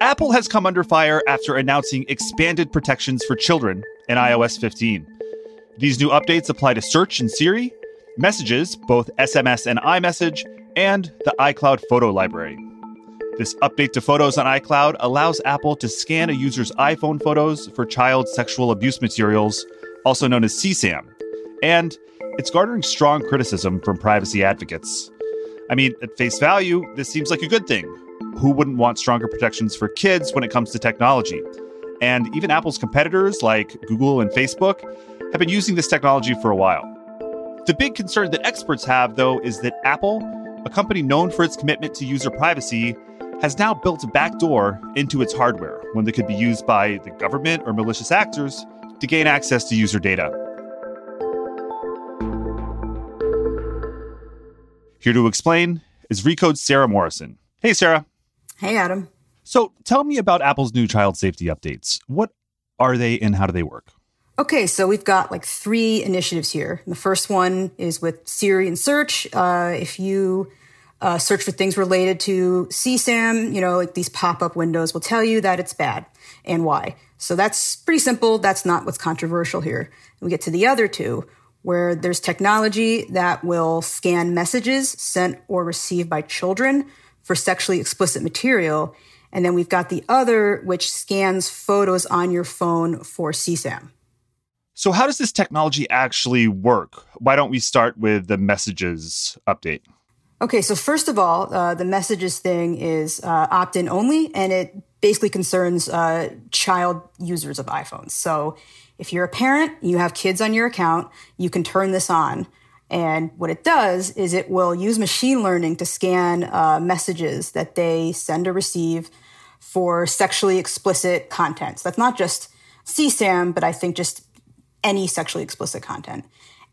Apple has come under fire after announcing expanded protections for children in iOS 15. These new updates apply to Search and Siri, messages, both SMS and iMessage, and the iCloud photo library. This update to Photos on iCloud allows Apple to scan a user's iPhone photos for child sexual abuse materials, also known as CSAM, and it's garnering strong criticism from privacy advocates. I mean, at face value, this seems like a good thing. Who wouldn't want stronger protections for kids when it comes to technology? And even Apple's competitors like Google and Facebook have been using this technology for a while. The big concern that experts have, though, is that Apple, a company known for its commitment to user privacy, has now built a backdoor into its hardware, one that could be used by the government or malicious actors to gain access to user data. Here to explain is Recode's Sara Morrison. Hey, Sara. Hey, Adam. So tell me about Apple's new child safety updates. What are they and how do they work? Okay, so we've got like three initiatives here. The first one is with Siri and search. Uh, if you uh, search for things related to CSAM, you know, like these pop up windows will tell you that it's bad and why. So that's pretty simple. That's not what's controversial here. And we get to the other two, where there's technology that will scan messages sent or received by children for sexually explicit material and then we've got the other, which scans photos on your phone for CSAM. So, how does this technology actually work? Why don't we start with the messages update? Okay, so first of all, uh, the messages thing is uh, opt in only, and it basically concerns uh, child users of iPhones. So, if you're a parent, you have kids on your account, you can turn this on. And what it does is it will use machine learning to scan uh, messages that they send or receive for sexually explicit content. So that's not just CSAM, but I think just any sexually explicit content.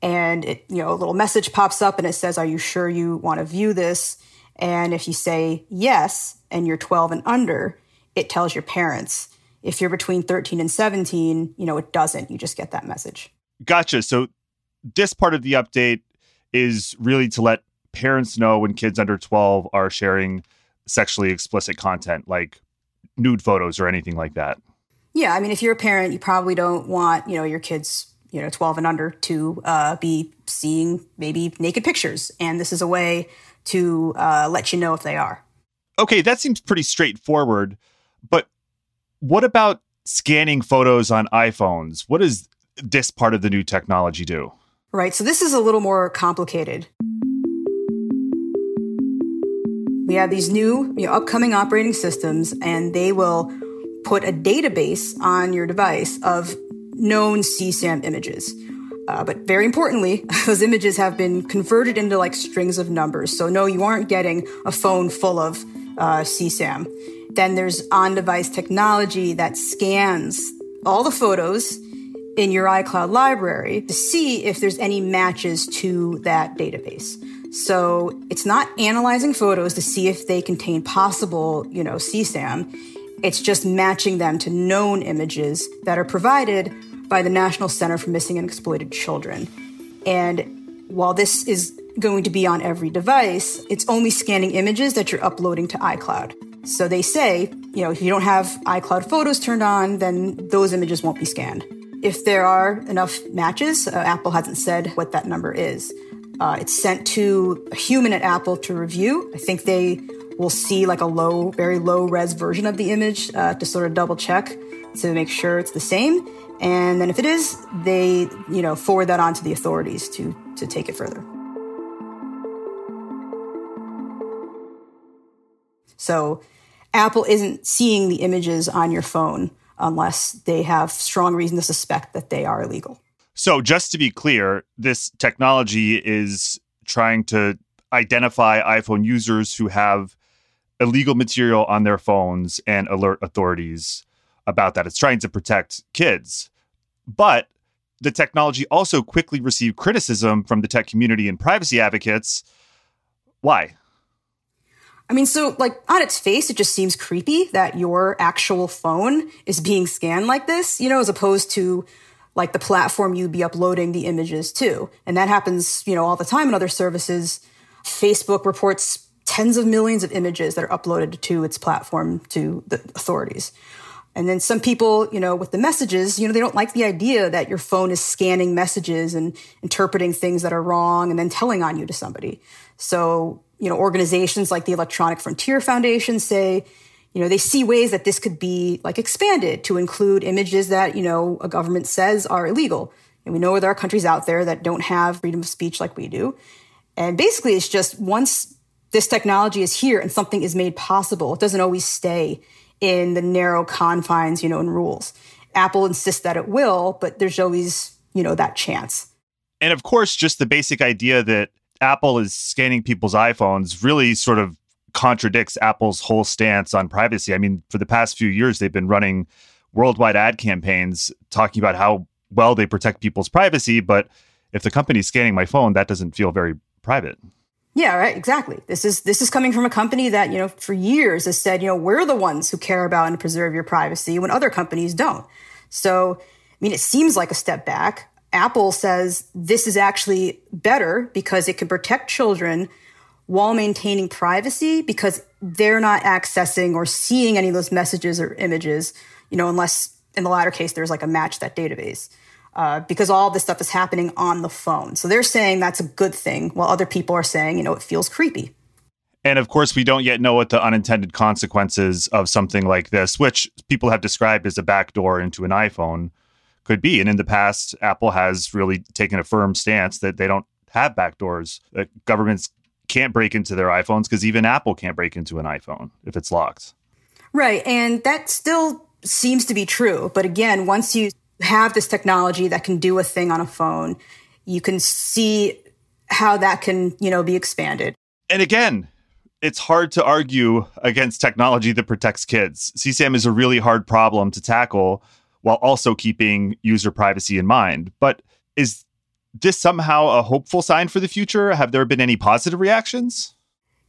And it, you know, a little message pops up and it says, Are you sure you want to view this? And if you say yes and you're 12 and under, it tells your parents. If you're between 13 and 17, you know, it doesn't. You just get that message. Gotcha. So this part of the update is really to let parents know when kids under 12 are sharing sexually explicit content like nude photos or anything like that. Yeah, I mean, if you're a parent, you probably don't want you know your kids, you know, 12 and under to uh, be seeing maybe naked pictures, and this is a way to uh, let you know if they are. Okay, that seems pretty straightforward, but what about scanning photos on iPhones? What does this part of the new technology do? Right, so this is a little more complicated. We have these new you know, upcoming operating systems, and they will put a database on your device of known CSAM images. Uh, but very importantly, those images have been converted into like strings of numbers. So no, you aren't getting a phone full of uh, CSAM. Then there's on-device technology that scans all the photos in your iCloud library to see if there's any matches to that database. So it's not analyzing photos to see if they contain possible, you know, CSAM. It's just matching them to known images that are provided by the National Center for Missing and Exploited Children. And while this is going to be on every device, it's only scanning images that you're uploading to iCloud. So they say, you know, if you don't have iCloud photos turned on, then those images won't be scanned. If there are enough matches, uh, Apple hasn't said what that number is. Uh, it's sent to a human at Apple to review. I think they will see like a low, very low res version of the image uh, to sort of double check to make sure it's the same. And then if it is, they you know forward that on to the authorities to to take it further. So Apple isn't seeing the images on your phone unless they have strong reason to suspect that they are illegal. So, just to be clear, this technology is trying to identify iPhone users who have illegal material on their phones and alert authorities about that. It's trying to protect kids. But the technology also quickly received criticism from the tech community and privacy advocates. Why? I mean, so like on its face, it just seems creepy that your actual phone is being scanned like this, you know, as opposed to like the platform you'd be uploading the images to. And that happens, you know, all the time in other services. Facebook reports tens of millions of images that are uploaded to its platform to the authorities. And then some people, you know, with the messages, you know, they don't like the idea that your phone is scanning messages and interpreting things that are wrong and then telling on you to somebody. So, you know, organizations like the Electronic Frontier Foundation say, you know, they see ways that this could be like expanded to include images that, you know, a government says are illegal. And we know there are countries out there that don't have freedom of speech like we do. And basically, it's just once this technology is here and something is made possible, it doesn't always stay in the narrow confines, you know, and rules. Apple insists that it will, but there's always, you know, that chance. And of course, just the basic idea that Apple is scanning people's iPhones really sort of contradicts Apple's whole stance on privacy. I mean, for the past few years, they've been running worldwide ad campaigns talking about how well they protect people's privacy. But if the company's scanning my phone, that doesn't feel very private. Yeah, right. Exactly. This is this is coming from a company that you know for years has said you know we're the ones who care about and preserve your privacy when other companies don't. So, I mean, it seems like a step back. Apple says this is actually better because it can protect children while maintaining privacy because they're not accessing or seeing any of those messages or images, you know, unless in the latter case there's like a match that database uh, because all this stuff is happening on the phone. So they're saying that's a good thing, while other people are saying, you know, it feels creepy. And of course, we don't yet know what the unintended consequences of something like this, which people have described as a backdoor into an iPhone, could be. And in the past, Apple has really taken a firm stance that they don't have backdoors. That governments can't break into their iPhones because even Apple can't break into an iPhone if it's locked. Right. And that still seems to be true. But again, once you have this technology that can do a thing on a phone, you can see how that can, you know, be expanded. And again, it's hard to argue against technology that protects kids. CSAM is a really hard problem to tackle while also keeping user privacy in mind. But is this somehow a hopeful sign for the future? Have there been any positive reactions?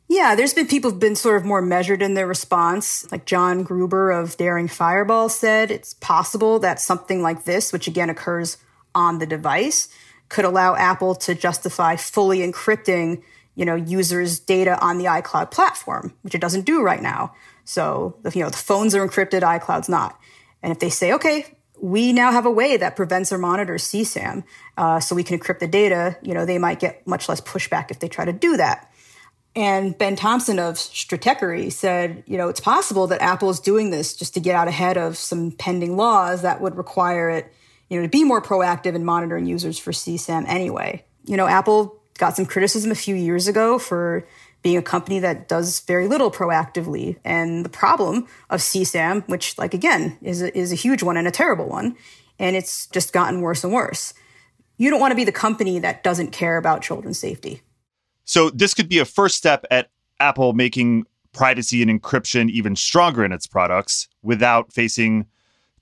Yeah, there's been people who've been sort of more measured in their response. Like John Gruber of Daring Fireball said, it's possible that something like this, which again occurs on the device, could allow Apple to justify fully encrypting, you know, users' data on the iCloud platform, which it doesn't do right now. So, you know, the phones are encrypted, iCloud's not. And if they say, okay, we now have a way that prevents or monitors CSAM, uh, so we can encrypt the data, you know, they might get much less pushback if they try to do that. And Ben Thompson of Stratechery said, you know, it's possible that Apple is doing this just to get out ahead of some pending laws that would require it, you know, to be more proactive in monitoring users for CSAM anyway. You know, Apple got some criticism a few years ago for being a company that does very little proactively. And the problem of CSAM, which, like, again, is a, is a huge one and a terrible one, and it's just gotten worse and worse. You don't want to be the company that doesn't care about children's safety. So this could be a first step at Apple making privacy and encryption even stronger in its products without facing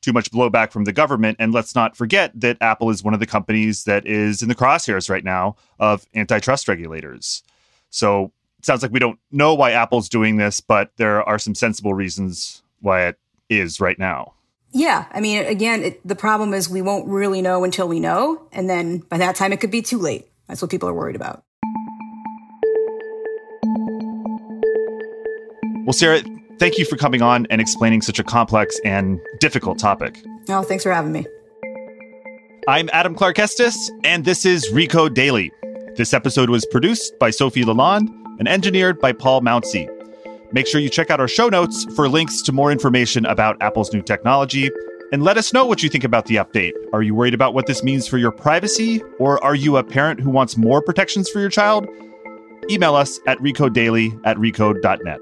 too much blowback from the government. And let's not forget that Apple is one of the companies that is in the crosshairs right now of antitrust regulators. So sounds like we don't know why Apple's doing this, but there are some sensible reasons why it is right now. Yeah. I mean, again, it, the problem is we won't really know until we know. And then by that time, it could be too late. That's what people are worried about. Well, Sara, thank you for coming on and explaining such a complex and difficult topic. Oh, thanks for having me. I'm Adam Clark Estes, and this is Recode Daily. This episode was produced by Sophie Lalonde and engineered by Paul Mounsey. Make sure you check out our show notes for links to more information about Apple's new technology. And let us know what you think about the update. Are you worried about what this means for your privacy? Or are you a parent who wants more protections for your child? Email us at recodedaily at recode.net.